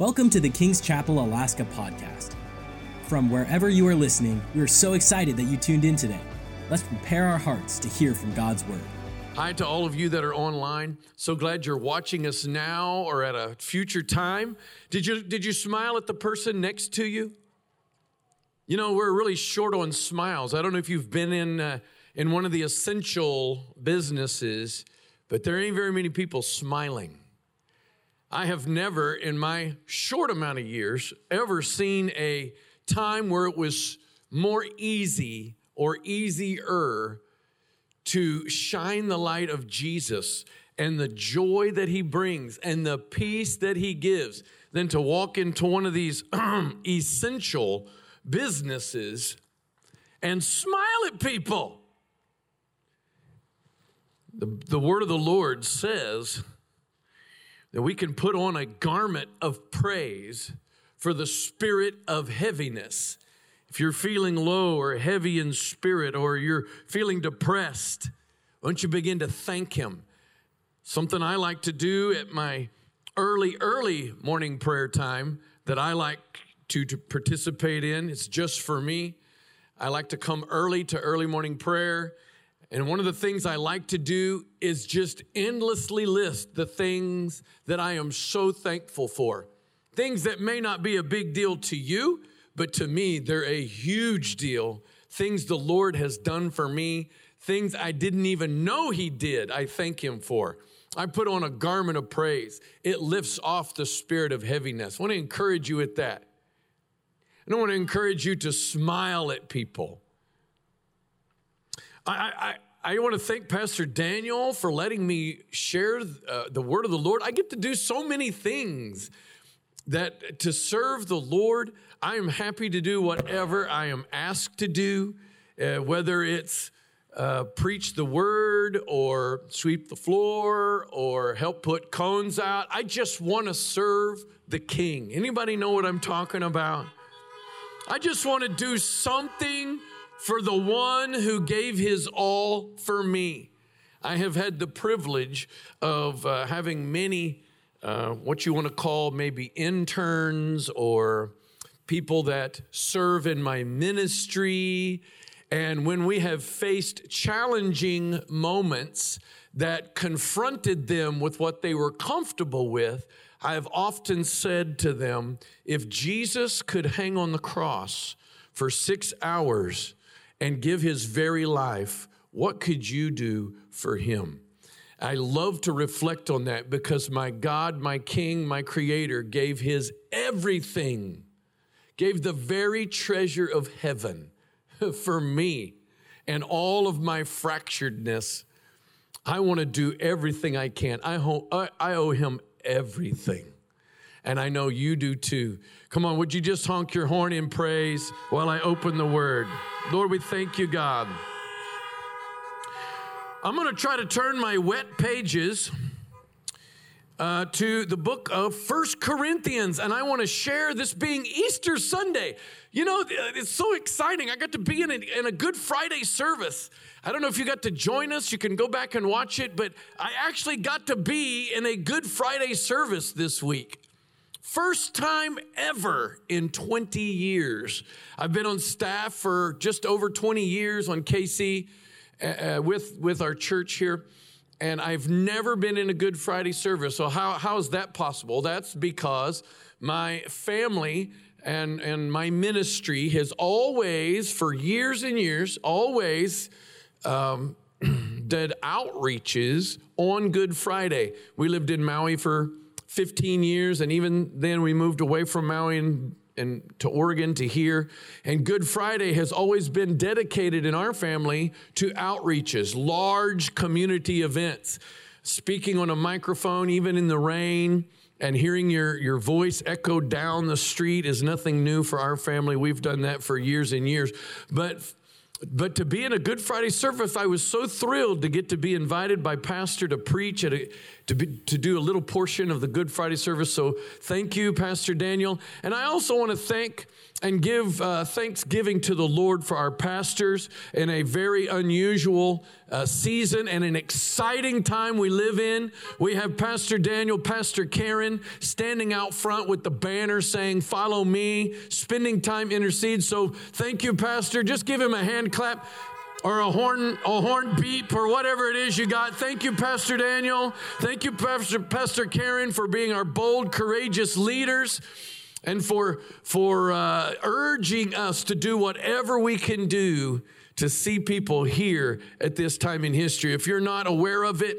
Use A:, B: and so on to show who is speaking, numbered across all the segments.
A: Welcome to the King's Chapel Alaska podcast. From wherever you are listening, we are so excited that you tuned in today. Let's prepare our hearts to hear from God's Word.
B: Hi to all of you that are online. So glad you're watching us now or at a future time. Did you, did you smile at the person next to you? You know, we're really short on smiles. I don't know if you've been in, uh, in one of the essential businesses, but there ain't very many people smiling. I have never, in my short amount of years, ever seen a time where it was more easy or easier to shine the light of Jesus and the joy that he brings and the peace that he gives than to walk into one of these essential businesses and smile at people. The, the word of the Lord says, that we can put on a garment of praise for the spirit of heaviness. If you're feeling low or heavy in spirit or you're feeling depressed, why don't you begin to thank Him? Something I like to do at my early, early morning prayer time that I like to, to participate in, it's just for me. I like to come early to early morning prayer and one of the things I like to do is just endlessly list the things that I am so thankful for. Things that may not be a big deal to you, but to me, they're a huge deal. Things the Lord has done for me, things I didn't even know He did, I thank Him for. I put on a garment of praise. It lifts off the spirit of heaviness. I want to encourage you at that. I want to encourage you to smile at people. I, I, I want to thank Pastor Daniel for letting me share uh, the word of the Lord. I get to do so many things that to serve the Lord, I am happy to do whatever I am asked to do, uh, whether it's uh, preach the word or sweep the floor or help put cones out. I just want to serve the King. Anybody know what I'm talking about? I just want to do something for the one who gave his all for me. I have had the privilege of uh, having many, uh, what you want to call maybe interns or people that serve in my ministry. And when we have faced challenging moments that confronted them with what they were comfortable with, I have often said to them, if Jesus could hang on the cross for six hours, and give his very life, what could you do for him? I love to reflect on that because my God, my King, my Creator gave his everything, gave the very treasure of heaven for me and all of my fracturedness. I want to do everything I can. I, owe him everything. And I know you do too. Come on, would you just honk your horn in praise while I open the word? Lord, we thank you, God. I'm going to try to turn my wet pages uh, to the book of First Corinthians, and I want to share this being Easter Sunday. You know, it's so exciting. I got to be in a, in a Good Friday service. I don't know if you got to join us. You can go back and watch it, but I actually got to be in a Good Friday service this week. First time ever in 20 years. I've been on staff for just over 20 years on KC uh, uh, with, with our church here, and I've never been in a Good Friday service. So, how, how is that possible? That's because my family and, and my ministry has always, for years and years, always um, did outreaches on Good Friday. We lived in Maui for 15 years, and even then we moved away from Maui and, and to Oregon to here. And Good Friday has always been dedicated in our family to outreaches, large community events. Speaking on a microphone, even in the rain, and hearing your, your voice echo down the street is nothing new for our family. We've done that for years and years. But but to be in a Good Friday service, I was so thrilled to get to be invited by Pastor to preach at a, to, be, to do a little portion of the Good Friday service. So thank you, Pastor Daniel. And I also want to thank and give uh, thanksgiving to the Lord for our pastors in a very unusual uh, season and an exciting time we live in. We have Pastor Daniel, Pastor Karen standing out front with the banner saying, Follow me, spending time intercede. So thank you, Pastor. Just give him a hand clap or a horn, a horn beep, or whatever it is you got. Thank you, Pastor Daniel. Thank you, Pastor, Pastor Karen, for being our bold, courageous leaders and for, for uh, urging us to do whatever we can do to see people here at this time in history. If you're not aware of it,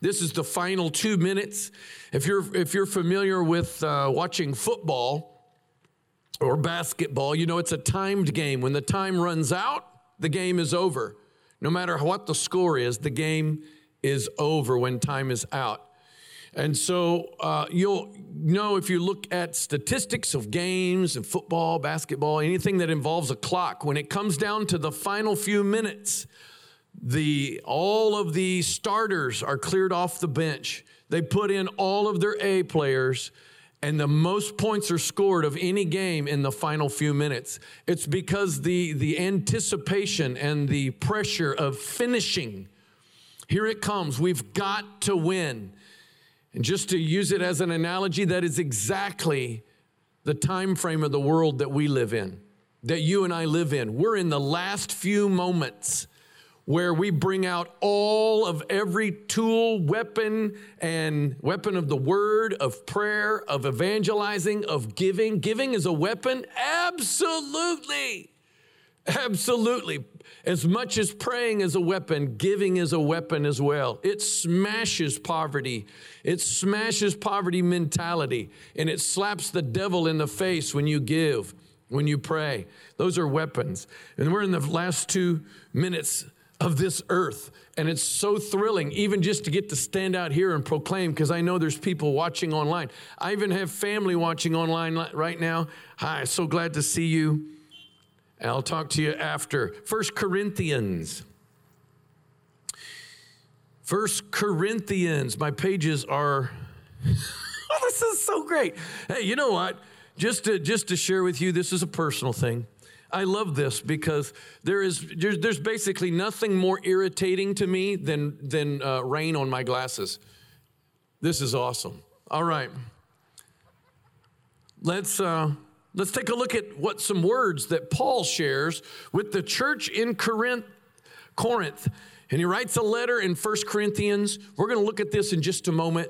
B: this is the final two minutes. If you're, if you're familiar with uh, watching football or basketball, you know it's a timed game. When the time runs out, the game is over. No matter what the score is, the game is over when time is out. And so uh, you'll know if you look at statistics of games and football, basketball, anything that involves a clock, when it comes down to the final few minutes, the all of the starters are cleared off the bench. They put in all of their A players and the most points are scored of any game in the final few minutes. It's because the, the anticipation and the pressure of finishing, here it comes. We've got to win. And just to use it as an analogy, that is exactly the time frame of the world that we live in, that you and I live in. We're in the last few moments where we bring out all of every tool, weapon, and weapon of the word, of prayer, of evangelizing, of giving. Giving is a weapon? Absolutely. Absolutely. As much as praying is a weapon, giving is a weapon as well. It smashes poverty. It smashes poverty mentality and it slaps the devil in the face when you give, when you pray. Those are weapons. And we're in the last two minutes of this earth. And it's so thrilling, even just to get to stand out here and proclaim, because I know there's people watching online. I even have family watching online right now. Hi, so glad to see you. I'll talk to you after. First Corinthians. First Corinthians. My pages are. oh, this is so great. Hey, you know what? Just to just to share with you, this is a personal thing. I love this because there is there's, there's basically nothing more irritating to me than than uh, rain on my glasses. This is awesome. All right, let's. Uh, Let's take a look at what some words that Paul shares with the church in Corinth. Corinth. And he writes a letter in First Corinthians. We're going to look at this in just a moment.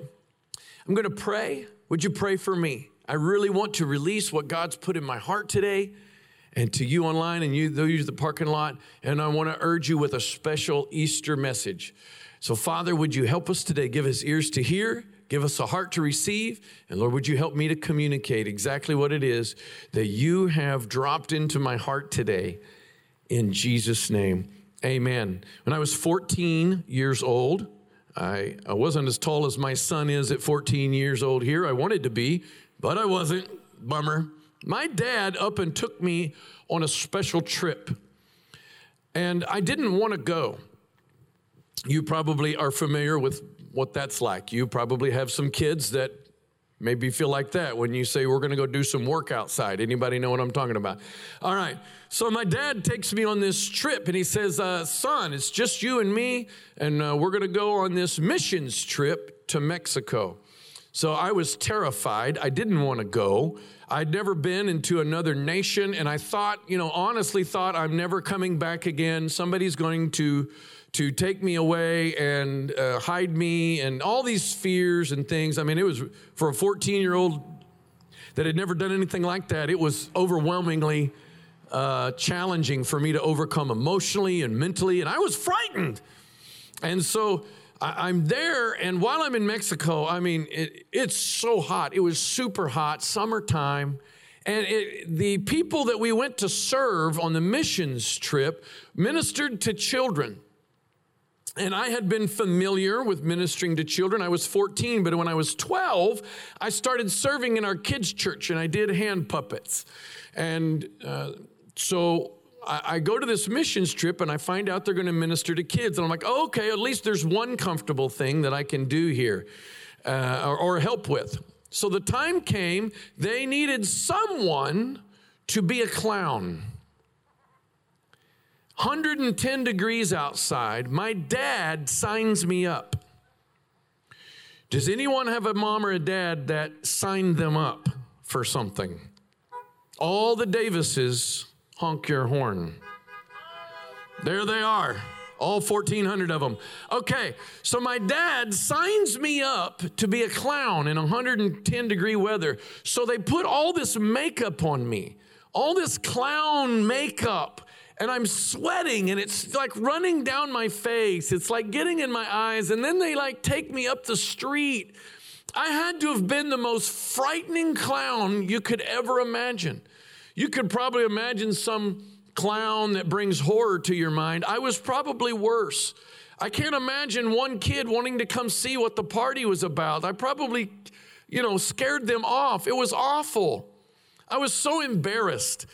B: I'm going to pray. Would you pray for me? I really want to release what God's put in my heart today and to you online and you those the parking lot. And I want to urge you with a special Easter message. So, Father, would you help us today? Give us ears to hear Give us a heart to receive. And Lord, would you help me to communicate exactly what it is that you have dropped into my heart today in Jesus' name. Amen. When I was 14 years old, I, I wasn't as tall as my son is at 14 years old here. I wanted to be, but I wasn't. Bummer. My dad up and took me on a special trip, and I didn't want to go. You probably are familiar with what that's like. You probably have some kids that maybe feel like that when you say we're going to go do some work outside. Anybody know what I'm talking about? All right. So my dad takes me on this trip and he says, uh, "Son, it's just you and me, and uh, we're going to go on this missions trip to Mexico." So I was terrified. I didn't want to go. I'd never been into another nation, and I thought, you know, honestly thought I'm never coming back again. Somebody's going to to take me away and uh, hide me and all these fears and things. I mean, it was for a 14 year old that had never done anything like that, it was overwhelmingly uh, challenging for me to overcome emotionally and mentally. And I was frightened. And so I, am there, and while I'm in Mexico, I mean, it, it's so hot. It was super hot, summertime. And it, the people that we went to serve on the missions trip ministered to children. And I had been familiar with ministering to children. I was 14, but when I was 12, I started serving in our kids' church and I did hand puppets. And uh, so I, go to this missions trip and I find out they're going to minister to kids. And I'm like, oh, okay, at least there's one comfortable thing that I can do here uh, or, or help with. So the time came, they needed someone to be a clown. 110 degrees outside. My dad signs me up. Does anyone have a mom or a dad that signed them up for something? All the Davises honk your horn. There they are, all 1,400 of them. Okay, so my dad signs me up to be a clown in 110 degree weather. So they put all this makeup on me, all this clown makeup and I'm sweating and it's like running down my face. It's like getting in my eyes. And then they like take me up the street. I had to have been the most frightening clown you could ever imagine. You could probably imagine some clown that brings horror to your mind. I was probably worse. I can't imagine one kid wanting to come see what the party was about. I probably, you know, scared them off. It was awful. I was so embarrassed.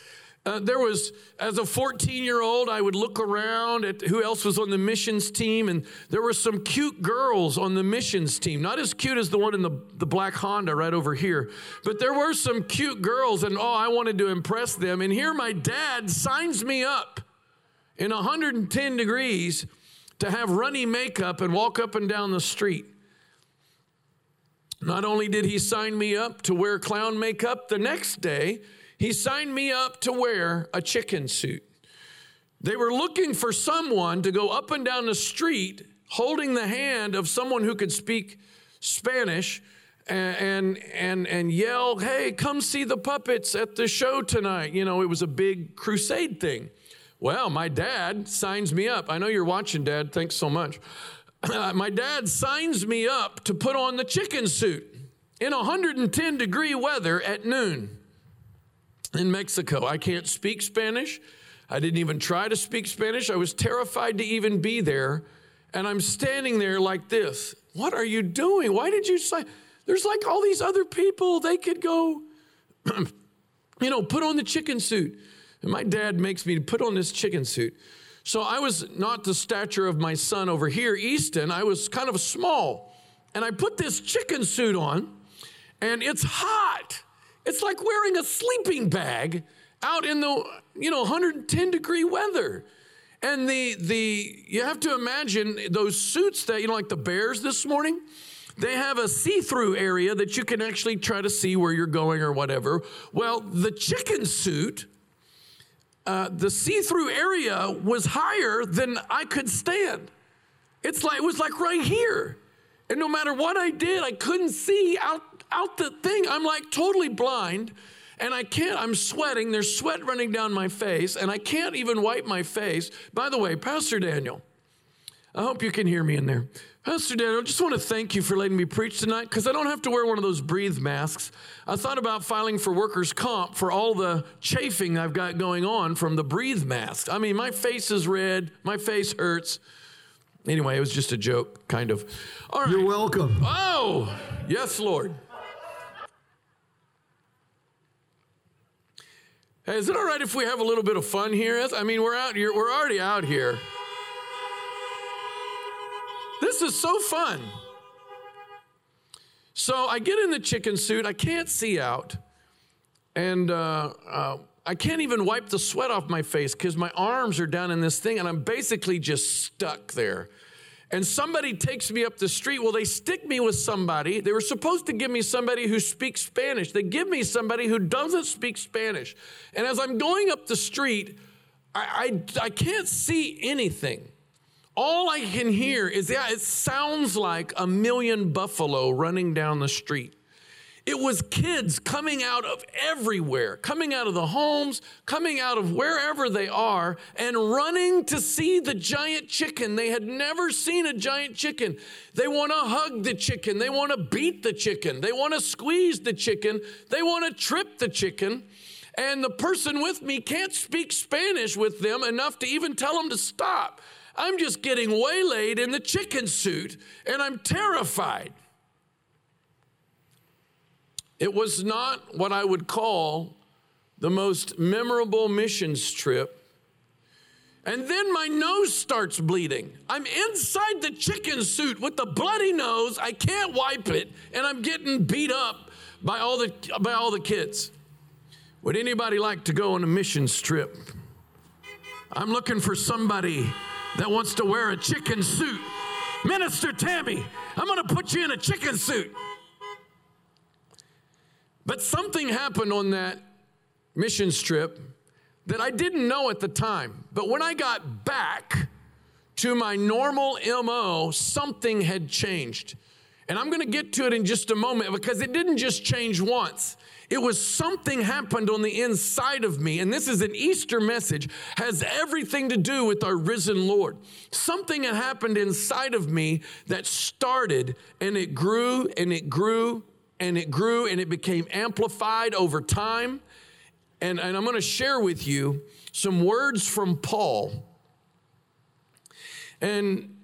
B: Uh, there was, as a 14 year old, I would look around at who else was on the missions team, and there were some cute girls on the missions team. Not as cute as the one in the, the black Honda right over here, but there were some cute girls, and oh, I wanted to impress them. And here my dad signs me up in 110 degrees to have runny makeup and walk up and down the street. Not only did he sign me up to wear clown makeup the next day, he signed me up to wear a chicken suit. They were looking for someone to go up and down the street holding the hand of someone who could speak Spanish and, and, and yell, Hey, come see the puppets at the show tonight. You know, it was a big crusade thing. Well, my dad signs me up. I know you're watching, Dad. Thanks so much. my dad signs me up to put on the chicken suit in 110 degree weather at noon in Mexico. I can't speak Spanish. I didn't even try to speak Spanish. I was terrified to even be there. And I'm standing there like this. What are you doing? Why did you say? There's like all these other people. They could go, you know, put on the chicken suit. And my dad makes me put on this chicken suit. So I was not the stature of my son over here, Easton. I was kind of small. And I put this chicken suit on, and it's hot. It's like wearing a sleeping bag out in the, you know, 110 degree weather. And the the you have to imagine those suits that, you know, like the bears this morning, they have a see-through area that you can actually try to see where you're going or whatever. Well, the chicken suit, uh, the see-through area was higher than I could stand. It's like it was like right here. And no matter what I did, I couldn't see out out the thing. I'm like totally blind and I can't, I'm sweating. There's sweat running down my face and I can't even wipe my face. By the way, Pastor Daniel, I hope you can hear me in there. Pastor Daniel, I just want to thank you for letting me preach tonight because I don't have to wear one of those breathe masks. I thought about filing for workers' comp for all the chafing I've got going on from the breathe mask. I mean, my face is red, my face hurts. Anyway, it was just a joke, kind of.
C: All right. You're welcome.
B: Oh, yes, Lord. Hey, is it all right if we have a little bit of fun here? I mean, we're out here, we're already out here. This is so fun. So I get in the chicken suit, I can't see out, and uh, uh, I can't even wipe the sweat off my face because my arms are down in this thing, and I'm basically just stuck there and somebody takes me up the street. Well, they stick me with somebody. They were supposed to give me somebody who speaks Spanish. They give me somebody who doesn't speak Spanish. And as I'm going up the street, I, I, I can't see anything. All I can hear is, yeah, it sounds like a million buffalo running down the street. It was kids coming out of everywhere, coming out of the homes, coming out of wherever they are, and running to see the giant chicken. They had never seen a giant chicken. They want to hug the chicken. They want to beat the chicken. They want to squeeze the chicken. They want to trip the chicken. And the person with me can't speak Spanish with them enough to even tell them to stop. I'm just getting waylaid in the chicken suit, and I'm terrified. It was not what I would call the most memorable missions trip And then my nose starts bleeding. I'm inside the chicken suit with the bloody nose. I can't wipe it, and I'm getting beat up by all the by all the kids. Would anybody like to go on a mission trip? I'm looking for somebody that wants to wear a chicken suit. Minister Tammy, I'm going to put you in a chicken suit. But something happened on that mission trip that I didn't know at the time. But when I got back to my normal MO, something had changed. And I'm going to get to it in just a moment because it didn't just change once. It was something happened on the inside of me, and this is an Easter message, has everything to do with our risen Lord. Something had happened inside of me that started and it grew and it grew and it grew and it became amplified over time. And, and I'm going to share with you some words from Paul. And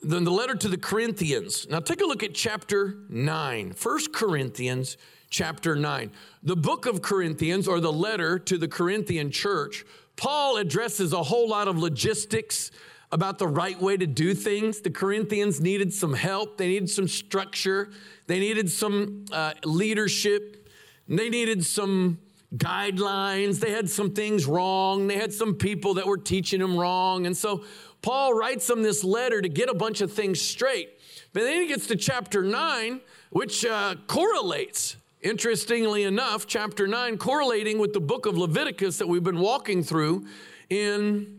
B: then the letter to the Corinthians. Now take a look at chapter 9, 1 Corinthians chapter 9. The book of Corinthians, or the letter to the Corinthian church, Paul addresses a whole lot of logistics about the right way to do things. The Corinthians needed some help, they needed some structure, they needed some uh, leadership, they needed some guidelines, they had some things wrong, they had some people that were teaching them wrong. And so Paul writes them this letter to get a bunch of things straight. But then he gets to chapter 9, which uh, correlates Interestingly enough, chapter 9 correlating with the book of Leviticus that we've been walking through in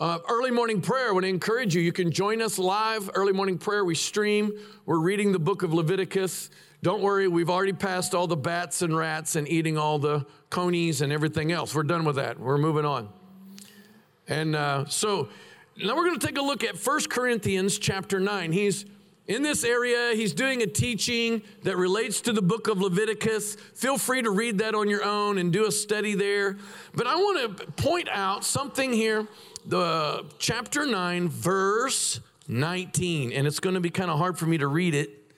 B: uh, early morning prayer. I want to encourage you. You can join us live, early morning prayer. We stream. We're reading the book of Leviticus. Don't worry, we've already passed all the bats and rats and eating all the conies and everything else. We're done with that. We're moving on. And uh, so now we're going to take a look at 1 Corinthians chapter 9. He's in this area. He's doing a teaching that relates to the book of Leviticus. Feel free to read that on your own and do a study there. But I want to point out something here, the chapter 9, verse 19. And it's going to be kind of hard for me to read it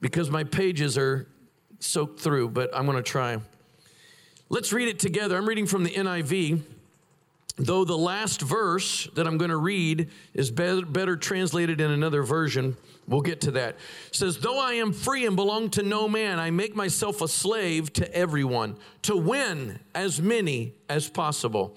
B: because my pages are soaked through, but I'm going to try. Let's read it together. I'm reading from the NIV though the last verse that I'm going to read is better, better, translated in another version. We'll get to that. It says, Though I am free and belong to no man, I make myself a slave to everyone to win as many as possible.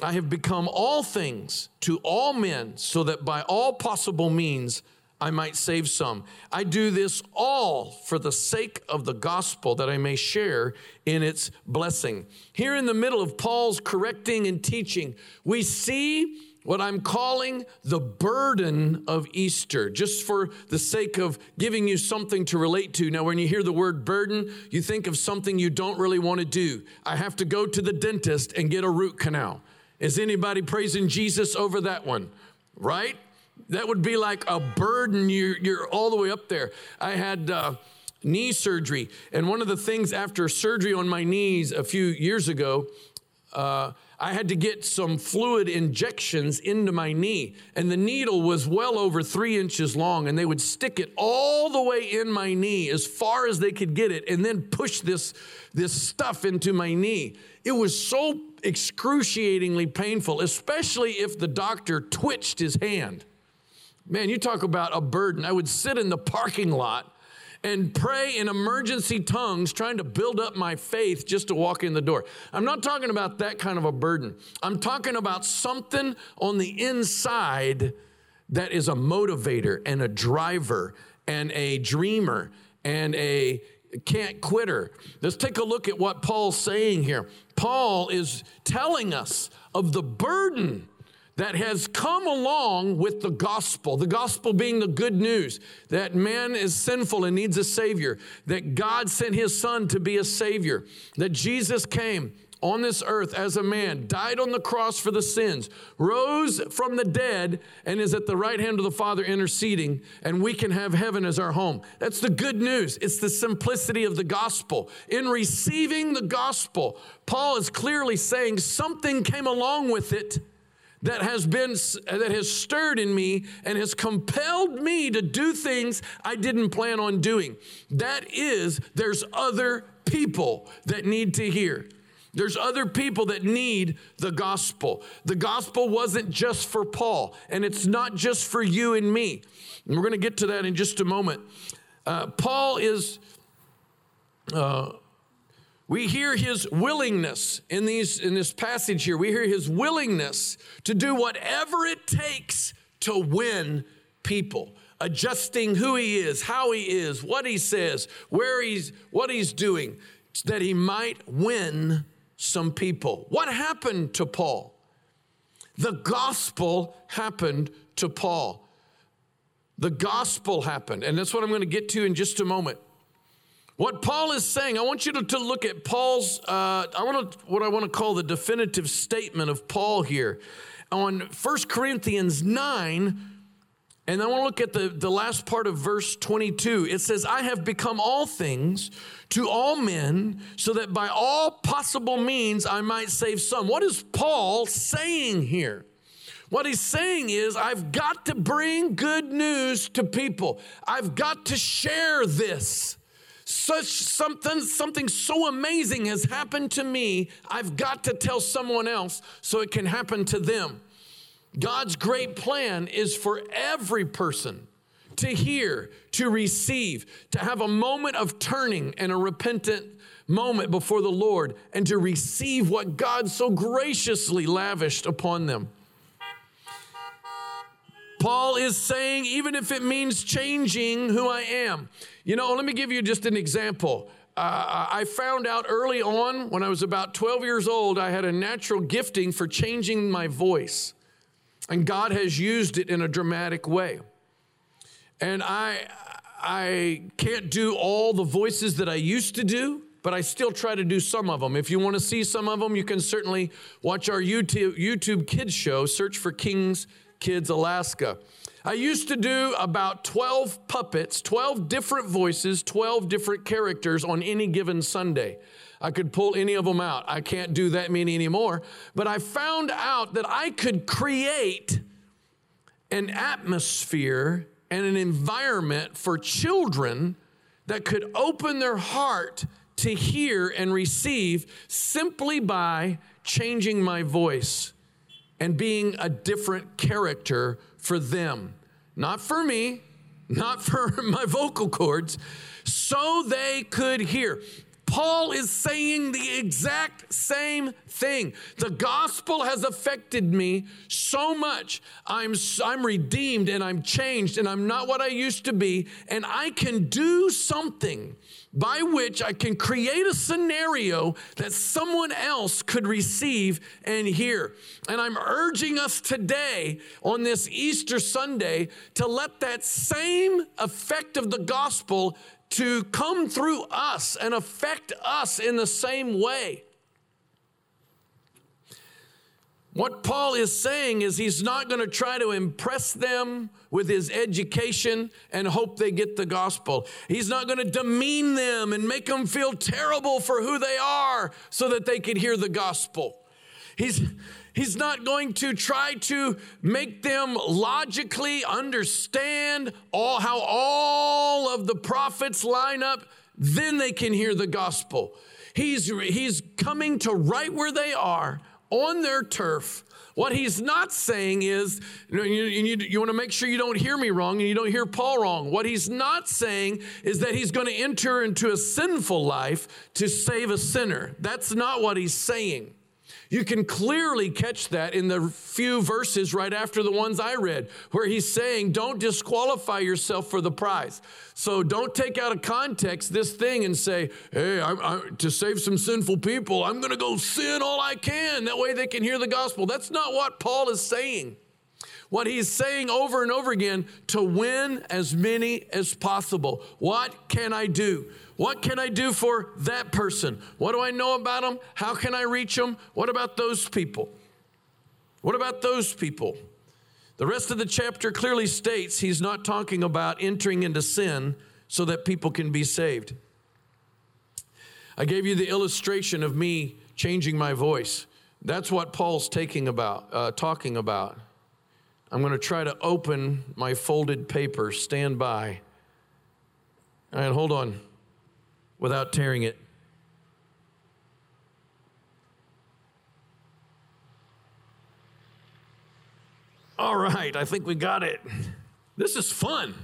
B: I have become all things to all men, so that by all possible means I might save some. I do this all for the sake of the gospel that I may share in its blessing. Here in the middle of Paul's correcting and teaching, we see what I'm calling the burden of Easter, just for the sake of giving you something to relate to. Now, when you hear the word burden, you think of something you don't really want to do. I have to go to the dentist and get a root canal. Is anybody praising Jesus over that one? Right? That would be like a burden. You're, you're all the way up there. I had uh, knee surgery, and one of the things after surgery on my knees a few years ago, uh, I had to get some fluid injections into my knee, and the needle was well over three inches long, and they would stick it all the way in my knee as far as they could get it, and then push this, this stuff into my knee. It was so excruciatingly painful, especially if the doctor twitched his hand. Man, you talk about a burden. I would sit in the parking lot and pray in emergency tongues, trying to build up my faith just to walk in the door. I'm not talking about that kind of a burden. I'm talking about something on the inside that is a motivator and a driver and a dreamer and a can't quitter. Let's take a look at what Paul's saying here. Paul is telling us of the burden that has come along with the gospel, the gospel being the good news that man is sinful and needs a savior, that God sent his son to be a savior, that Jesus came on this earth as a man, died on the cross for the sins, rose from the dead, and is at the right hand of the Father interceding, and we can have heaven as our home. That's the good news. It's the simplicity of the gospel. In receiving the gospel, Paul is clearly saying something came along with it that has been that has stirred in me and has compelled me to do things I didn't plan on doing. That is there's other people that need to hear. There's other people that need the gospel. The gospel wasn't just for Paul, and it's not just for you and me. And we're going to get to that in just a moment. Uh, Paul is, uh, we hear his willingness in, these, in this passage here. We hear his willingness to do whatever it takes to win people adjusting who he is, how he is, what he says, where he's what he's doing that he might win some people. What happened to Paul? The gospel happened to Paul. The gospel happened. And that's what I'm going to get to in just a moment. What Paul is saying, I want you to, to look at Paul's, uh, I want to, what I want to call the definitive statement of Paul here. On 1 Corinthians 9, and I want to look at the, the last part of verse 22. It says, I have become all things to all men so that by all possible means I might save some. What is Paul saying here? What he's saying is, I've got to bring good news to people. I've got to share this. Such something, something so amazing has happened to me. I've got to tell someone else so it can happen to them. God's great plan is for every person to hear, to receive, to have a moment of turning and a repentant moment before the Lord, and to receive what God so graciously lavished upon them. Paul is saying, even if it means changing who I am. You know, let me give you just an example. Uh, I found out early on when I was about 12 years old, I had a natural gifting for changing my voice. And God has used it in a dramatic way. And I, I can't do all the voices that I used to do, but I still try to do some of them. If you want to see some of them, you can certainly watch our YouTube, YouTube kids show, search for Kings Kids Alaska. I used to do about 12 puppets, 12 different voices, 12 different characters on any given Sunday. I could pull any of them out. I can't do that many anymore. But I found out that I could create an atmosphere and an environment for children that could open their heart to hear and receive simply by changing my voice and being a different character for them. Not for me, not for my vocal cords, so they could hear. Paul is saying the exact same thing. The gospel has affected me so much. I'm, I'm redeemed and I'm changed and I'm not what I used to be. And I can do something by which I can create a scenario that someone else could receive and hear. And I'm urging us today on this Easter Sunday to let that same effect of the gospel to come through us and affect us in the same way. What Paul is saying is he's not going to try to impress them with his education and hope they get the gospel. He's not going to demean them and make them feel terrible for who they are so that they can hear the gospel. He's, He's not going to try to make them logically understand all how all of the prophets line up, then they can hear the gospel. He's, he's coming to right where they are on their turf. What he's not saying is, you, you, you, want to make sure you don't hear me wrong and you don't hear Paul wrong. What he's not saying is that he's going to enter into a sinful life to save a sinner. That's not what he's saying. You can clearly catch that in the few verses right after the ones I read, where he's saying, Don't disqualify yourself for the prize. So don't take out of context this thing and say, Hey, I'm, I'm, to save some sinful people, I'm going to go sin all I can. That way they can hear the gospel. That's not what Paul is saying. what he's saying over and over again to win as many as possible. What can I do? What can I do for that person? What do I know about them? How can I reach them? What about those people? What about those people? The rest of the chapter clearly states he's not talking about entering into sin so that people can be saved. I gave you the illustration of me changing my voice. That's what Paul's taking about, uh, talking about. I'm going to try to open my folded paper. Stand by. All right, hold on without tearing it. All right, I think we got it. This is fun.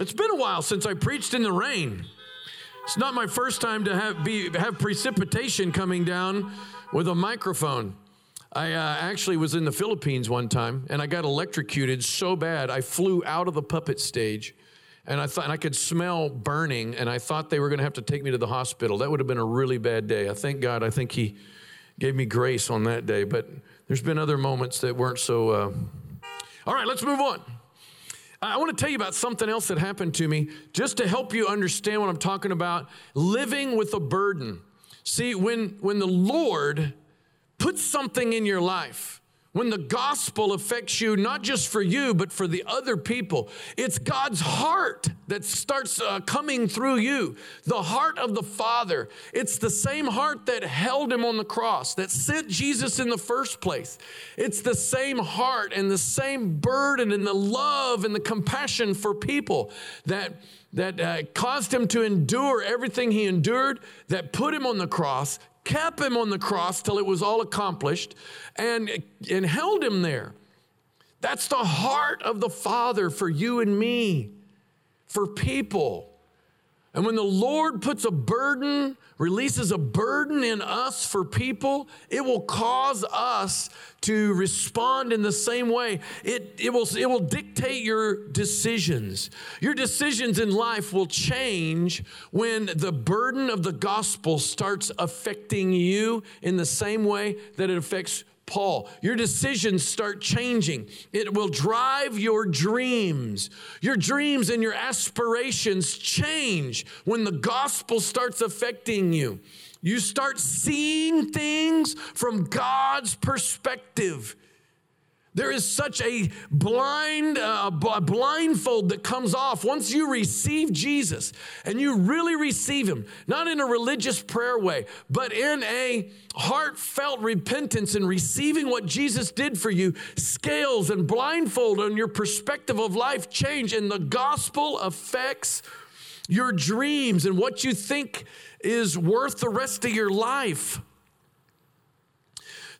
B: It's been a while since I preached in the rain. It's not my first time to have, be, have precipitation coming down with a microphone. I uh, actually was in the Philippines one time and I got electrocuted so bad I flew out of the puppet stage and I thought and I could smell burning and I thought they were going to have to take me to the hospital. That would have been a really bad day. I thank God. I think He gave me grace on that day, but there's been other moments that weren't so. Uh... All right, let's move on. I want to tell you about something else that happened to me just to help you understand what I'm talking about. Living with a burden. See, when when the Lord puts something in your life when the gospel affects you, not just for you, but for the other people, it's God's heart that starts uh, coming through you. The heart of the Father. It's the same heart that held him on the cross, that sent Jesus in the first place. It's the same heart and the same burden and the love and the compassion for people that that uh, caused him to endure everything he endured, that put him on the cross, kept him on the cross till it was all accomplished, and, and held him there. That's the heart of the Father for you and me, for people. And when the Lord puts a burden, releases a burden in us for people, it will cause us to respond in the same way. It, it, will, it will dictate your decisions. Your decisions in life will change when the burden of the gospel starts affecting you in the same way that it affects Paul. Your decisions start changing. It will drive your dreams. Your dreams and your aspirations change when the gospel starts affecting you. You start seeing things from God's perspective. There is such a blind uh, blindfold that comes off once you receive Jesus and you really receive him, not in a religious prayer way, but in a heartfelt repentance and receiving what Jesus did for you. Scales and blindfold on your perspective of life change, and the gospel affects your dreams and what you think is worth the rest of your life.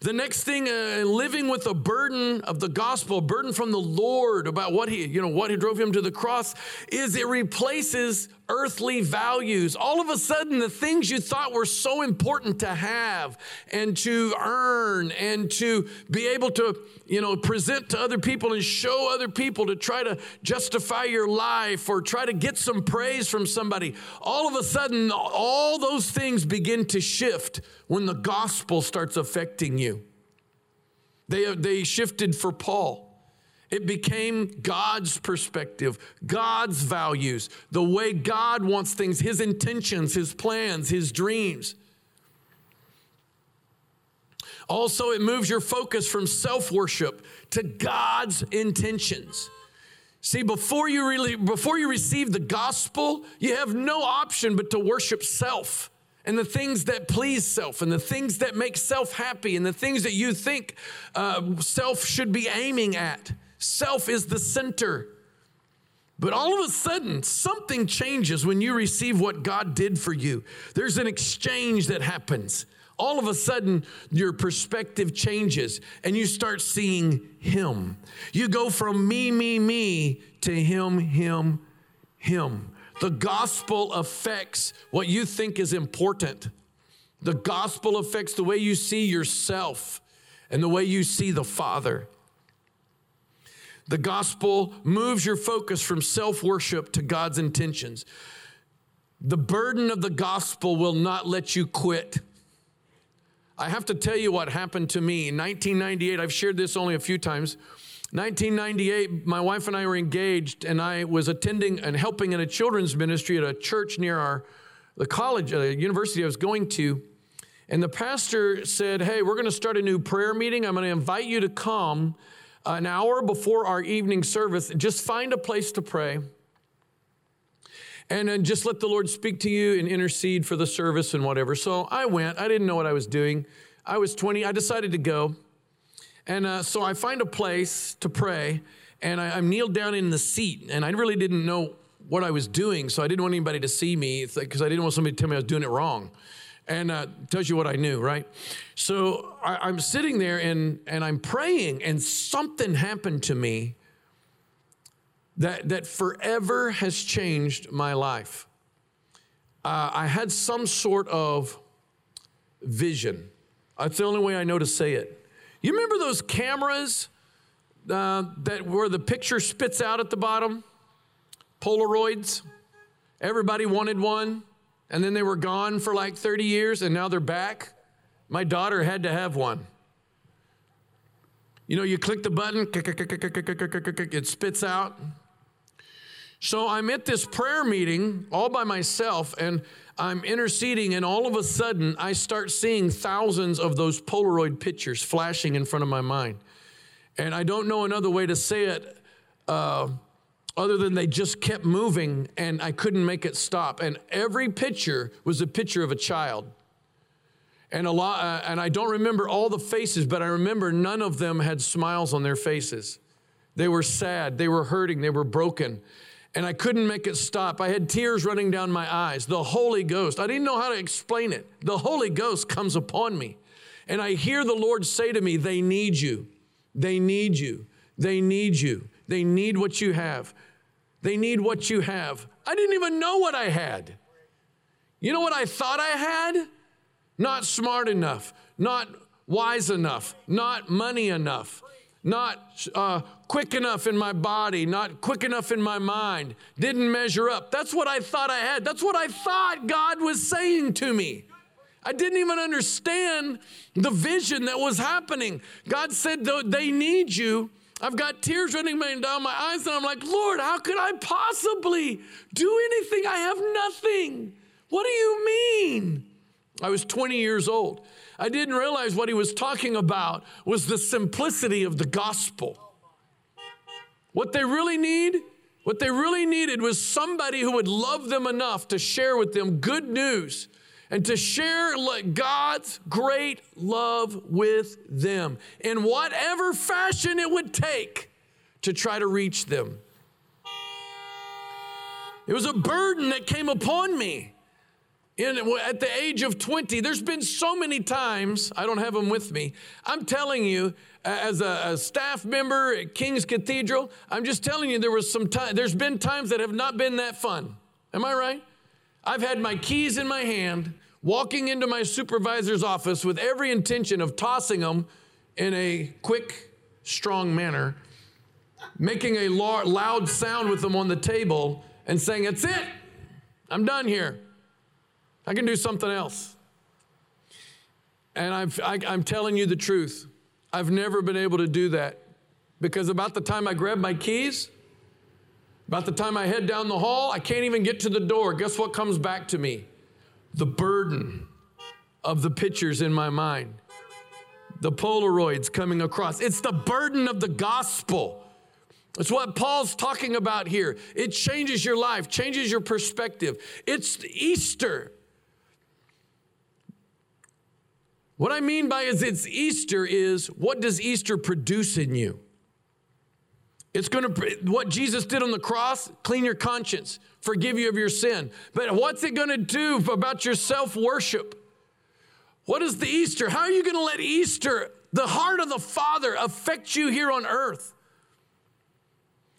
B: The next thing, uh, living with a burden of the gospel, a burden from the Lord about what he, you know, what he drove him to the cross, is it replaces earthly values. All of a sudden, the things you thought were so important to have and to earn and to be able to, you know, present to other people and show other people to try to justify your life or try to get some praise from somebody. All of a sudden, all those things begin to shift when the gospel starts affecting you. They, they shifted for Paul. It became God's perspective, God's values, the way God wants things, His intentions, His plans, His dreams. Also, it moves your focus from self worship to God's intentions. See, before you really, before you receive the gospel, you have no option but to worship self and the things that please self and the things that make self happy and the things that you think uh, self should be aiming at. Self is the center. But all of a sudden, something changes when you receive what God did for you. There's an exchange that happens. All of a sudden, your perspective changes and you start seeing Him. You go from me, me, me to Him, Him, Him. The gospel affects what you think is important. The gospel affects the way you see yourself and the way you see the Father. The gospel moves your focus from self worship to God's intentions. The burden of the gospel will not let you quit. I have to tell you what happened to me in 1998. I've shared this only a few times. 1998, my wife and I were engaged, and I was attending and helping in a children's ministry at a church near our the college, uh, university I was going to. And the pastor said, Hey, we're going to start a new prayer meeting. I'm going to invite you to come an hour before our evening service. Just find a place to pray. And then just let the Lord speak to you and intercede for the service and whatever. So I went. I didn't know what I was doing. I was 20. I decided to go. And uh, so I find a place to pray, and I, am kneeled down in the seat, and I really didn't know what I was doing, so I didn't want anybody to see me because I didn't want somebody to tell me I was doing it wrong. And uh, tells you what I knew, right? So I, am sitting there and, and I'm praying, and something happened to me that, that forever has changed my life. Uh, I had some sort of vision. That's the only way I know to say it. You remember those cameras uh, that where the picture spits out at the bottom? Polaroids. Everybody wanted one, and then they were gone for like 30 years, and now they're back. My daughter had to have one. You know, you click the button, it spits out. So I'm at this prayer meeting all by myself, and I'm interceding, and all of a sudden, I start seeing thousands of those Polaroid pictures flashing in front of my mind. And I don't know another way to say it uh, other than they just kept moving, and I couldn't make it stop. And every picture was a picture of a child. And a lot, uh, and I don't remember all the faces, but I remember none of them had smiles on their faces. They were sad, they were hurting, they were broken and I couldn't make it stop. I had tears running down my eyes. The Holy Ghost, I didn't know how to explain it. The Holy Ghost comes upon me, and I hear the Lord say to me, They need you. They need you. They need you. They need what you have. They need what you have. I didn't even know what I had. You know what I thought I had? Not smart enough, not wise enough, not money enough, not uh, quick enough in my body, not quick enough in my mind, didn't measure up. That's what I thought I had. That's what I thought God was saying to me. I didn't even understand the vision that was happening. God said, They need you. I've got tears running down my eyes, and I'm like, Lord, how could I possibly do anything? I have nothing. What do you mean? I was 20 years old. I didn't realize what he was talking about was the simplicity of the gospel. What they really need, what they really needed was somebody who would love them enough to share with them good news and to share God's great love with them in whatever fashion it would take to try to reach them. It was a burden that came upon me in, at the age of 20, there's been so many times, I don't have them with me. I'm telling you, as a, a, staff member at King's Cathedral, I'm just telling you, there was some time, there's been times that have not been that fun. Am I right? I've had my keys in my hand, walking into my supervisor's office with every intention of tossing them in a quick, strong manner, making a loud sound with them on the table, and saying, That's it, I'm done here. I can do something else. And I've, I, I'm telling you the truth. I've never been able to do that because about the time I grab my keys, about the time I head down the hall, I can't even get to the door. Guess what comes back to me? The burden of the pictures in my mind, the Polaroids coming across. It's the burden of the gospel. It's what Paul's talking about here. It changes your life, changes your perspective. It's Easter. What I mean by is it's Easter is what does Easter produce in you? It's going to, what Jesus did on the cross, clean your conscience, forgive you of your sin. But what's it going to do about your self worship? What is the Easter? How are you going to let Easter, the heart of the Father, affect you here on earth?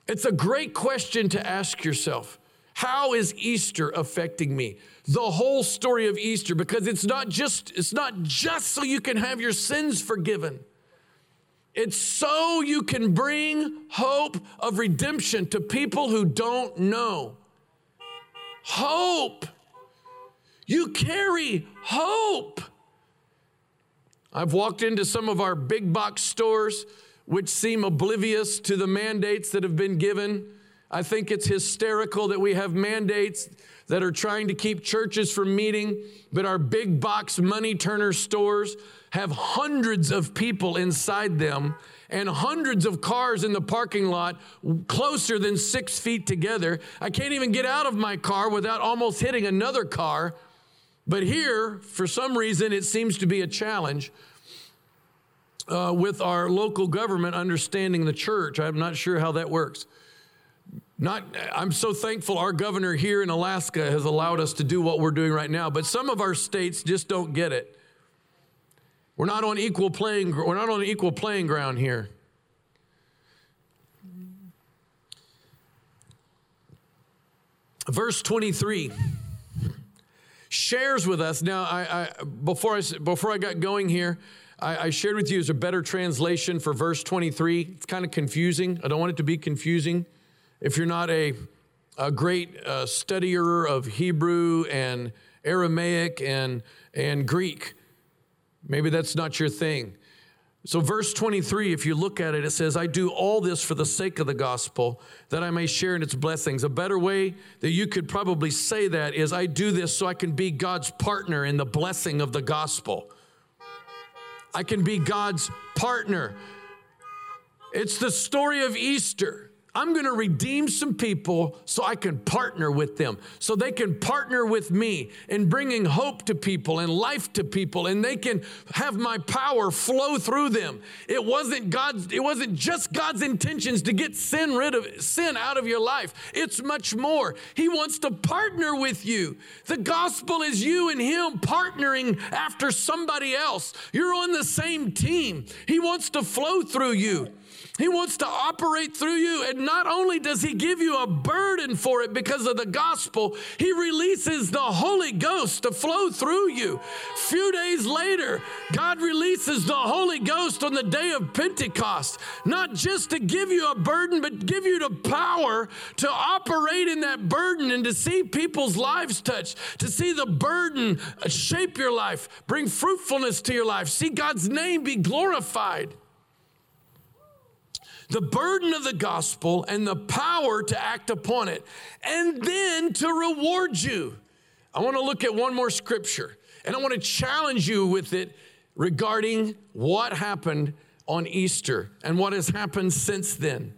B: It's a great question to ask yourself. How is Easter affecting me? The whole story of Easter because it's not just it's not just so you can have your sins forgiven. It's so you can bring hope of redemption to people who don't know. Hope. You carry hope. I've walked into some of our big box stores which seem oblivious to the mandates that have been given. I think it's hysterical that we have mandates that are trying to keep churches from meeting, but our big box money turner stores have hundreds of people inside them and hundreds of cars in the parking lot closer than six feet together. I can't even get out of my car without almost hitting another car. But here, for some reason, it seems to be a challenge. Uh, with our local government understanding the church. I'm not sure how that works. Not, I'm so thankful our governor here in Alaska has allowed us to do what we're doing right now, but some of our states just don't get it. We're not on equal playing, we're not on equal playing ground here. Verse 23 shares with us. Now, I, I, before, I, before I got going here, I, I shared with you as a better translation for verse 23. It's kind of confusing. I don't want it to be confusing. If you're not a, a great uh, studier of Hebrew and Aramaic and, and Greek, maybe that's not your thing. So, verse 23, if you look at it, it says, I do all this for the sake of the gospel, that I may share in its blessings. A better way that you could probably say that is, I do this so I can be God's partner in the blessing of the gospel. I can be God's partner. It's the story of Easter. I'm going to redeem some people so I can partner with them, so they can partner with me in bringing hope to people and life to people, and they can have my power flow through them. It wasn't God's, it wasn't just God's intentions to get sin rid of sin out of your life. It's much more. He wants to partner with you. The gospel is you and Him partnering after somebody else. You're on the same team. He wants to flow through you. He wants to operate through you. And not only does He give you a burden for it because of the gospel, He releases the Holy Ghost to flow through you. Few days later, God releases the Holy Ghost on the day of Pentecost, not just to give you a burden, but give you the power to operate in that burden and to see people's lives touched, to see the burden shape your life, bring fruitfulness to your life, see God's name be glorified the burden of the gospel and the power to act upon it, and then to reward you. I want to look at one more scripture, and I want to challenge you with it regarding what happened on Easter and what has happened since then.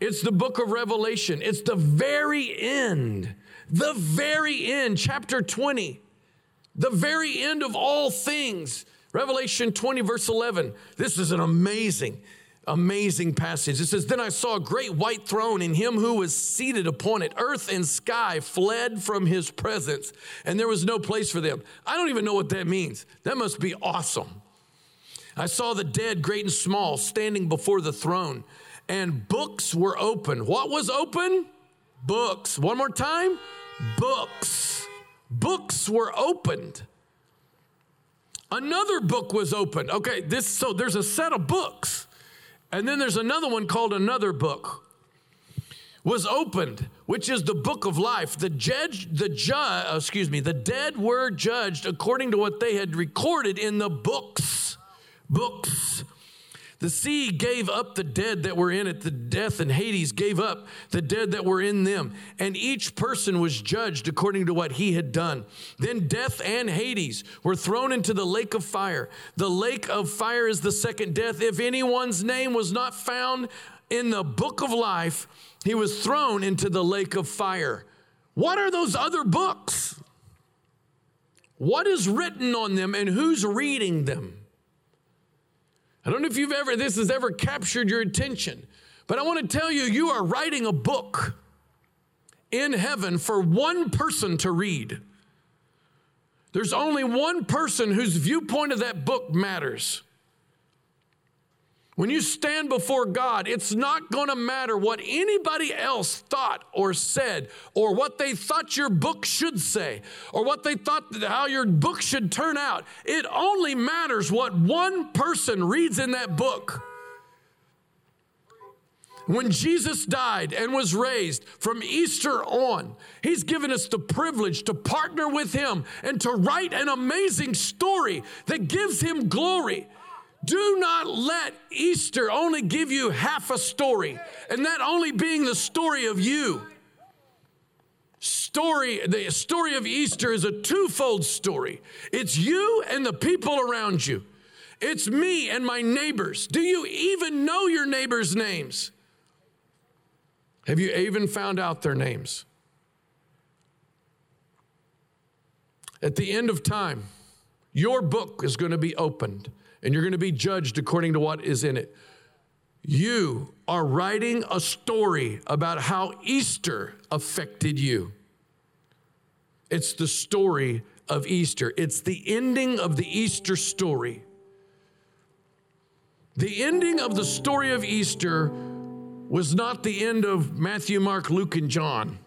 B: It's the book of Revelation, it's the very end, the very end, chapter 20, the very end of all things. Revelation 20, verse 11. This is an amazing amazing passage. It says, Then I saw a great white throne, and him who was seated upon it. Earth and sky fled from his presence, and there was no place for them. I don't even know what that means. That must be awesome. I saw the dead, great and small, standing before the throne, and books were open. What was open? Books. One more time books. Books were opened. Another book was opened. Okay, this so there's a set of books. And then there's another one called Another Book was opened, which is the book of life. The judge, the judge, uh, excuse me, the dead were judged according to what they had recorded in the books. Books. The sea gave up the dead that were in it. The death and Hades gave up the dead that were in them. And each person was judged according to what he had done. Then death and Hades were thrown into the lake of fire. The lake of fire is the second death. If anyone's name was not found in the book of life, he was thrown into the lake of fire. What are those other books? What is written on them and who's reading them? I don't know if you've ever, this has ever captured your attention, but I want to tell you, you are writing a book in heaven for one person to read. There's only one person whose viewpoint of that book matters. When you stand before God, it's not going to matter what anybody else thought or said, or what they thought your book should say, or what they thought how your book should turn out. It only matters what one person reads in that book. When Jesus died and was raised from Easter on, He's given us the privilege to partner with Him and to write an amazing story that gives Him glory Do not let Easter only give you half a story, and that only being the story of you. Story, the story of Easter is a twofold story. It's you and the people around you. It's me and my neighbors. Do you even know your neighbors' names? Have you even found out their names? At the end of time, your book is going to be opened and you're going to be judged according to what is in it. You are writing a story about how Easter affected you. It's the story of Easter, it's the ending of the Easter story. The ending of the story of Easter was not the end of Matthew, Mark, Luke, and John.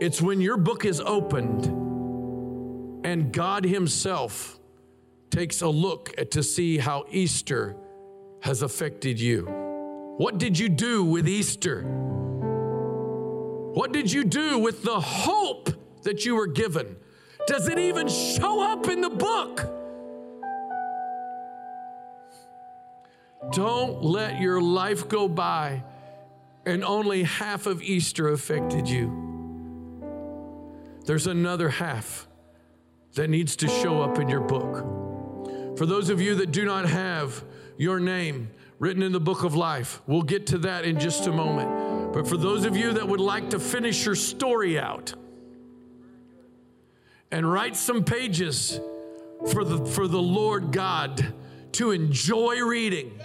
B: It's when your book is opened and God Himself takes a look at, to see how Easter has affected you. What did you do with Easter? What did you do with the hope that you were given? Does it even show up in the book? Don't let your life go by and only half of Easter affected you. There's another half that needs to show up in your book. For those of you that do not have your name written in the book of life, we'll get to that in just a moment. But for those of you that would like to finish your story out and write some pages for the, for the Lord God to enjoy reading,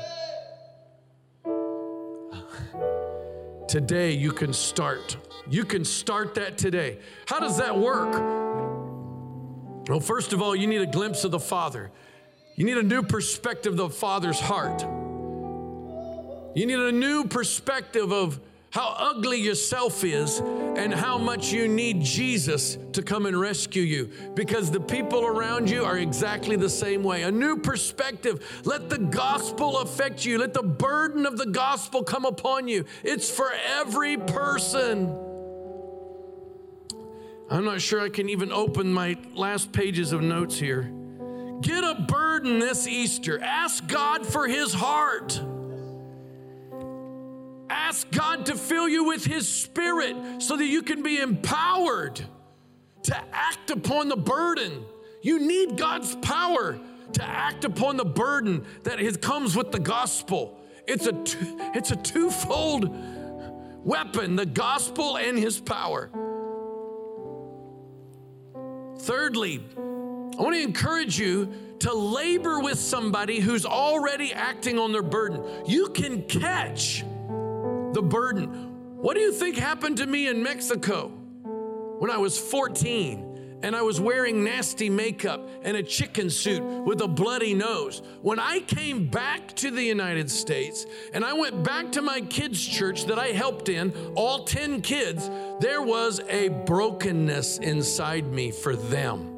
B: today you can start. You can start that today. How does that work? Well, first of all, you need a glimpse of the Father. You need a new perspective of the Father's heart. You need a new perspective of how ugly yourself is and how much you need Jesus to come and rescue you because the people around you are exactly the same way. A new perspective. Let the gospel affect you, let the burden of the gospel come upon you. It's for every person. I'm not sure I can even open my last pages of notes here. Get a burden this Easter. Ask God for his heart. Ask God to fill you with His Spirit so that you can be empowered to act upon the burden. You need God's power to act upon the burden that comes with the gospel. It's a, it's a twofold weapon the gospel and His power. Thirdly, I want to encourage you to labor with somebody who's already acting on their burden. You can catch the burden. What do you think happened to me in Mexico when I was 14 and I was wearing nasty makeup and a chicken suit with a bloody nose? When I came back to the United States and I went back to my kids' church that I helped in, all 10 kids, there was a brokenness inside me for them.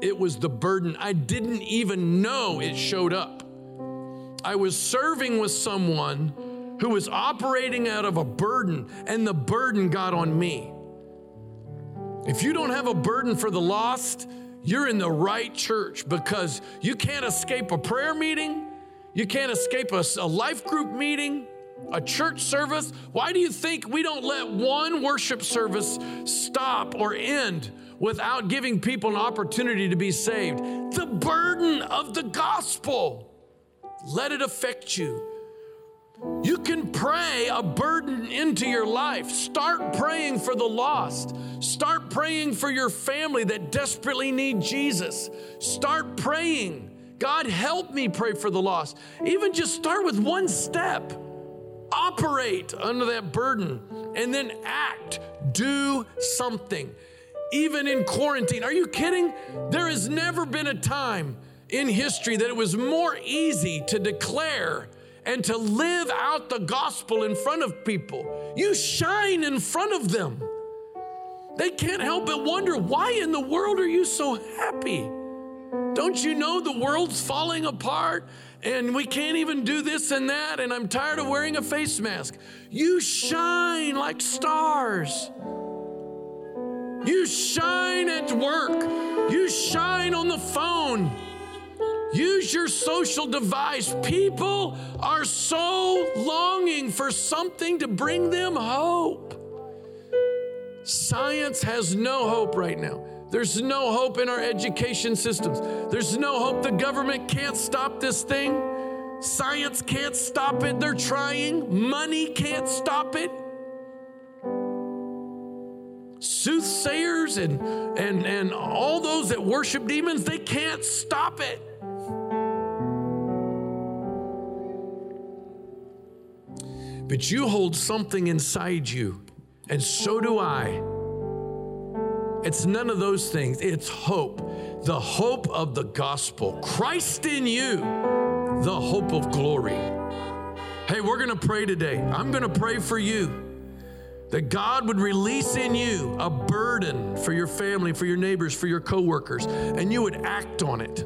B: It was the burden. I didn't even know it showed up. I was serving with someone who was operating out of a burden, and the burden got on me. If you don't have a burden for the lost, you're in the right church because you can't escape a prayer meeting, you can't escape a, a life group meeting, a church service. Why do you think we don't let one worship service stop or end without giving people an opportunity to be saved? The burden of the gospel. Let it affect you. You can pray a burden into your life. Start praying for the lost. Start praying for your family that desperately need Jesus. Start praying. God, help me pray for the lost. Even just start with one step. Operate under that burden and then act. Do something. Even in quarantine. Are you kidding? There has never been a time in history that it was more easy to declare and to live out the gospel in front of people. You shine in front of them. They can't help but wonder why in the world are you so happy? Don't you know the world's falling apart and we can't even do this and that and I'm tired of wearing a face mask? You shine like stars. You shine at work. You shine on the phone. Use your social device. People are so longing for something to bring them hope. Science has no hope right now. There's no hope in our education systems. There's no hope. The government can't stop this thing. Science can't stop it. They're trying. Money can't stop it. Soothsayers and, and, and all those that worship demons, they can't stop it. But you hold something inside you, and so do I. It's none of those things, it's hope. The hope of the gospel. Christ in you, the hope of glory. Hey, we're gonna pray today. I'm gonna pray for you that God would release in you a burden for your family, for your neighbors, for your coworkers, and you would act on it.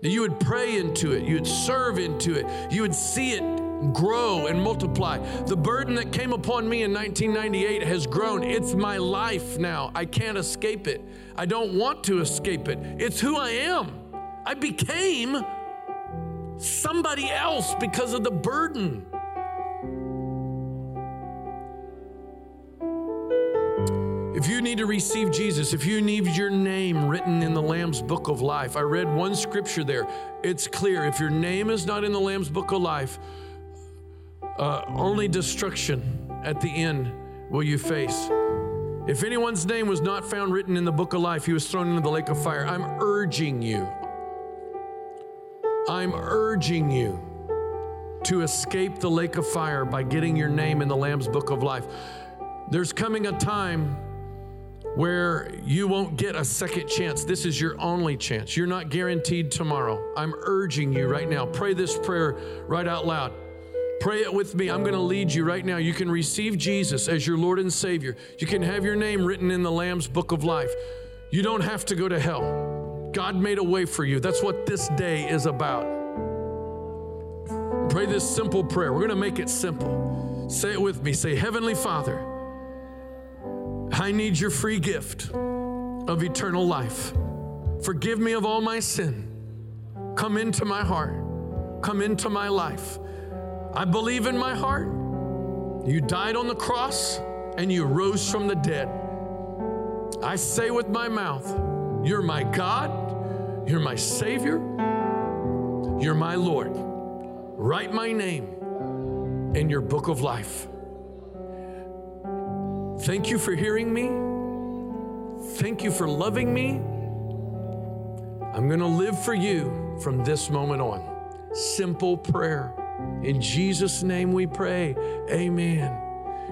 B: That you would pray into it, you would serve into it, you would see it grow and multiply. The burden that came upon me in 1998 has grown. It's my life now. I can't escape it. I don't want to escape it. It's who I am. I became somebody else because of the burden. If you need to receive Jesus, if you need your name written in the Lamb's book of life, I read one scripture there. It's clear. If your name is not in the Lamb's book of life, uh, only destruction at the end will you face. If anyone's name was not found written in the book of life, he was thrown into the lake of fire. I'm urging you, I'm urging you to escape the lake of fire by getting your name in the Lamb's book of life. There's coming a time where you won't get a second chance. This is your only chance. You're not guaranteed tomorrow. I'm urging you right now. Pray this prayer right out loud. Pray it with me. I'm going to lead you right now. You can receive Jesus as your Lord and Savior. You can have your name written in the Lamb's book of life. You don't have to go to hell. God made a way for you. That's what this day is about. Pray this simple prayer. We're going to make it simple. Say it with me. Say, Heavenly Father, I need your free gift of eternal life. Forgive me of all my sin. Come into my heart. Come into my life. I believe in my heart. You died on the cross and you rose from the dead. I say with my mouth, You're my God, you're my Savior, you're my Lord. Write my name in your book of life. Thank you for hearing me. Thank you for loving me. I'm going to live for you from this moment on. Simple prayer. In Jesus' name we pray. Amen.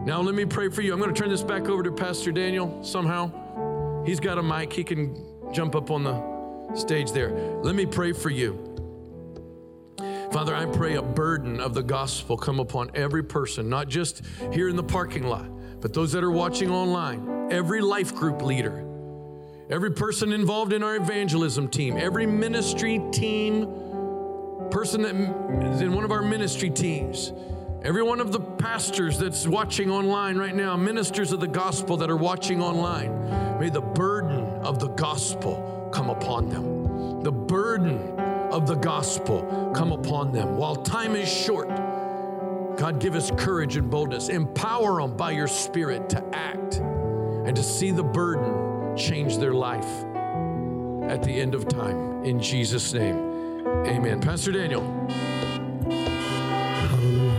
B: Now, let me pray for you. I'm going to turn this back over to Pastor Daniel somehow. He's got a mic, he can jump up on the stage there. Let me pray for you. Father, I pray a burden of the gospel come upon every person, not just here in the parking lot but those that are watching online, every life group leader, every person involved in our evangelism team, every ministry team, person that is in one of our ministry teams, every one of the pastors that's watching online right now, ministers of the gospel that are watching online, may the burden of the gospel come upon them. The burden of the gospel come upon them. While time is short, God, give us courage and boldness. Empower them by your Spirit to act and to see the burden change their life at the end of time. In Jesus' name, amen. Pastor Daniel.
C: Hallelujah.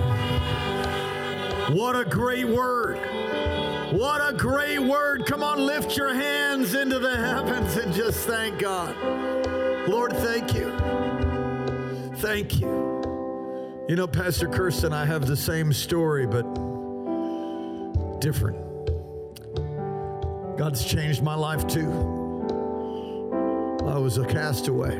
C: What a great word. What a great word. Come on, lift your hands into the heavens and just thank God. Lord, thank you. Thank you. You know, Pastor Kirsten, I have the same story, but different. God's changed my life too. I was a castaway.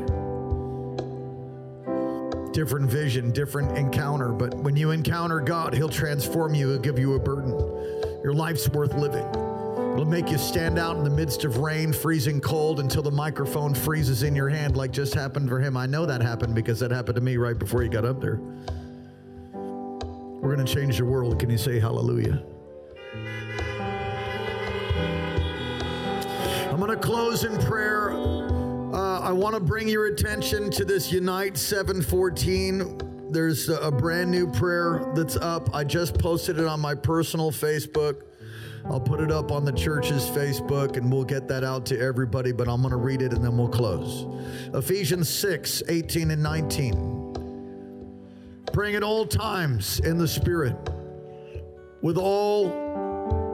C: Different vision, different encounter, but when you encounter God, He'll transform you, He'll give you a burden. Your life's worth living. It'll make you stand out in the midst of rain, freezing cold, until the microphone freezes in your hand, like just happened for him. I know that happened because that happened to me right before he got up there. We're going to change the world. Can you say hallelujah? I'm going to close in prayer. Uh, I want to bring your attention to this Unite 714. There's a brand new prayer that's up. I just posted it on my personal Facebook. I'll put it up on the church's Facebook and we'll get that out to everybody, but I'm going to read it and then we'll close. Ephesians 6 18 and 19. Praying at all times in the Spirit with all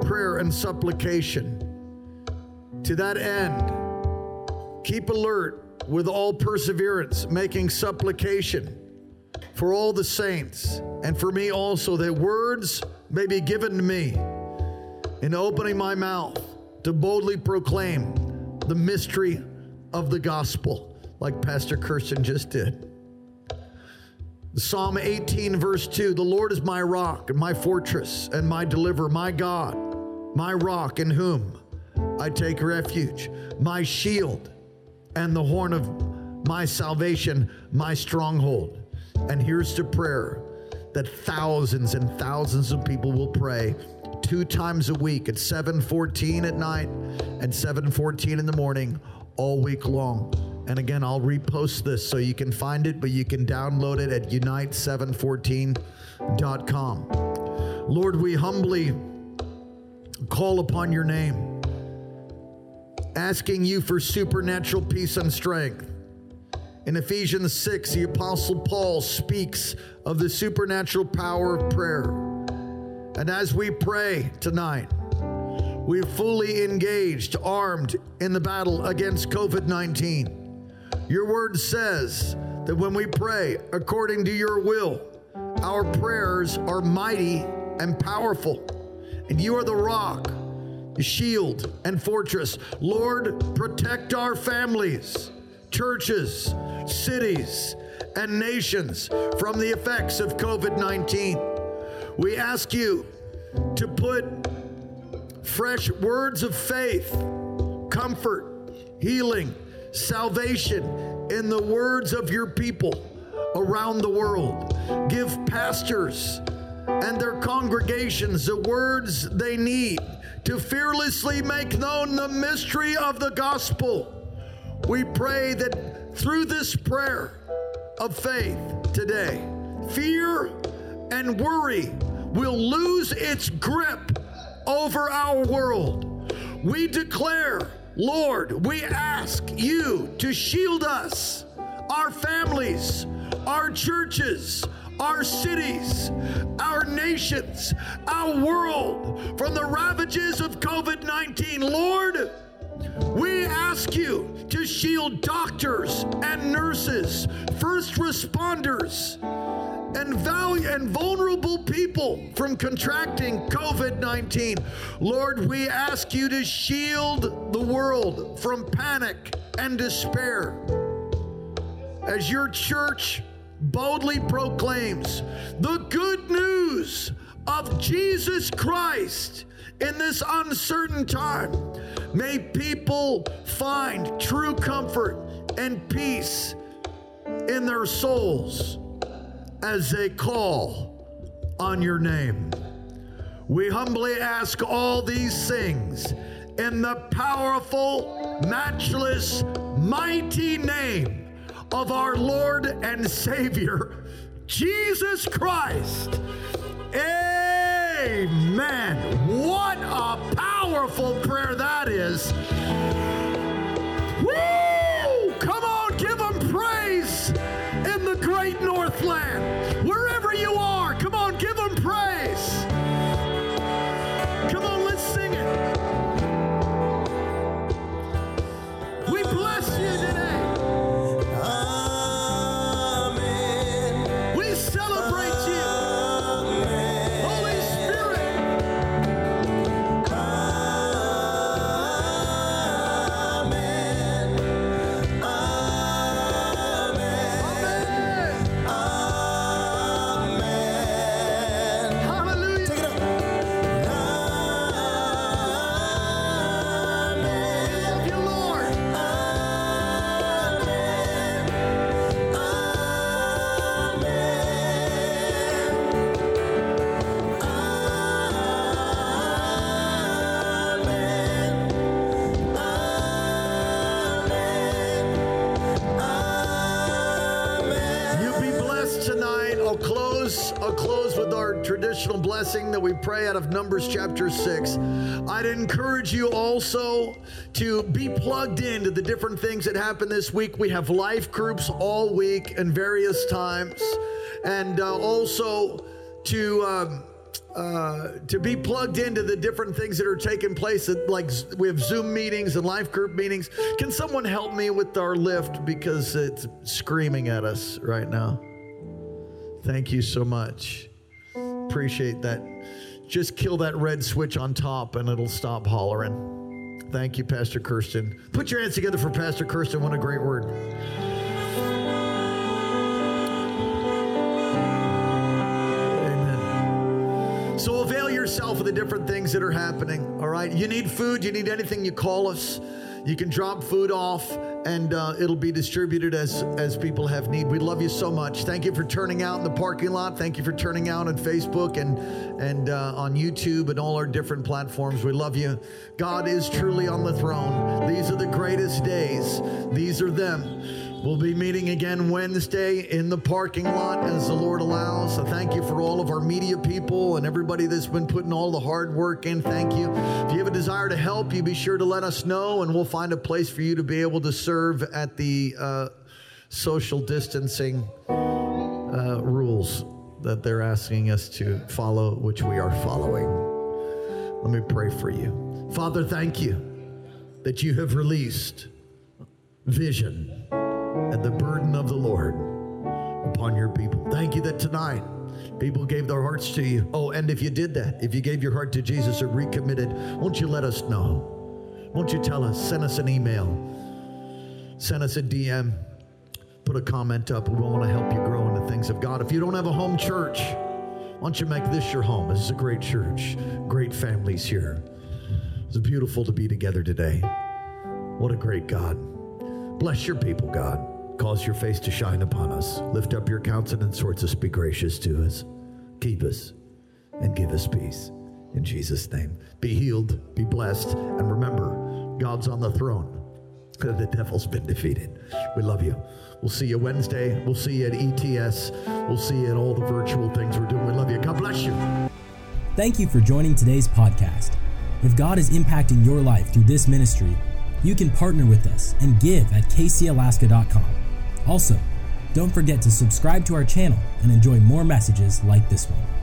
C: prayer and supplication. To that end, keep alert with all perseverance, making supplication for all the saints and for me also, that words may be given to me in opening my mouth to boldly proclaim the mystery of the gospel, like Pastor Kirsten just did. Psalm 18, verse 2 The Lord is my rock and my fortress and my deliverer, my God, my rock in whom I take refuge, my shield and the horn of my salvation, my stronghold. And here's the prayer that thousands and thousands of people will pray two times a week at 7:14 at night and 7:14 in the morning all week long. And again, I'll repost this so you can find it, but you can download it at unite714.com. Lord, we humbly call upon your name, asking you for supernatural peace and strength. In Ephesians 6, the Apostle Paul speaks of the supernatural power of prayer. And as we pray tonight, we are fully engaged, armed in the battle against COVID 19. Your word says that when we pray according to your will, our prayers are mighty and powerful. And you are the rock, the shield, and fortress. Lord, protect our families, churches, cities, and nations from the effects of COVID 19. We ask you to put fresh words of faith, comfort, healing, salvation in the words of your people around the world. Give pastors and their congregations the words they need to fearlessly make known the mystery of the gospel. We pray that through this prayer of faith today, fear and worry will lose its grip over our world. We declare, Lord, we ask you to shield us, our families, our churches, our cities, our nations, our world from the ravages of COVID 19. Lord, we ask you to shield doctors and nurses, first responders, and and vulnerable people from contracting COVID-19. Lord, we ask you to shield the world from panic and despair. As your church boldly proclaims the good news of Jesus Christ in this uncertain time, may people find true comfort and peace in their souls as they call on your name. We humbly ask all these things in the powerful, matchless, mighty name of our Lord and Savior, Jesus Christ. Amen. What a powerful prayer that is. Woo! Traditional blessing that we pray out of Numbers chapter six. I'd encourage you also to be plugged into the different things that happen this week. We have life groups all week and various times, and uh, also to. Um, uh, to be plugged into the different things that are taking place. Like we have Zoom meetings and life group meetings. Can someone help me with our lift because it's screaming at us right now? Thank you so much. Appreciate that. Just kill that red switch on top and it'll stop hollering. Thank you, Pastor Kirsten. Put your hands together for Pastor Kirsten. What a great word. Amen. So avail yourself of the different things that are happening. All right. You need food, you need anything, you call us. You can drop food off and uh, it'll be distributed as as people have need. We love you so much. Thank you for turning out in the parking lot. Thank you for turning out on Facebook and and uh, on YouTube and all our different platforms. We love you. God is truly on the throne. These are the greatest days. These are them. We'll be meeting again Wednesday in the parking lot as the Lord allows. So thank you for all of our media people and everybody that's been putting all the hard work in. Thank you. If you have a desire to help, you be sure to let us know and we'll find a place for you to be able to serve at the uh, social distancing uh, rules that they're asking us to follow, which we are following. Let me pray for you. Father, thank you that you have released vision and the burden of the Lord upon your people. Thank you that tonight people gave their hearts to you. Oh, and if you did that, if you gave your heart to Jesus or recommitted, won't you let us know? Won't you tell us? Send us an email, send us a DM, put a comment up. We want to help you grow in the things of God. If you don't have a home church, why don't you make this your home? This is a great church, great families here. It's beautiful to be together today. What a great God. Bless your people, God. Cause your face to shine upon us. Lift up your countenance towards us. Be gracious to us. Keep us and give us peace. In Jesus' name. Be healed, be blessed, and remember, God's on the throne. The devil's been defeated. We love you. We'll see you Wednesday. We'll see you at ETS. We'll see you at all the virtual things we're doing. We love you. God bless you.
A: Thank you for joining today's podcast. If God is impacting your life through this ministry, you can partner with us and give at kcalaska.com. Also, don't forget to subscribe to our channel and enjoy more messages like this one.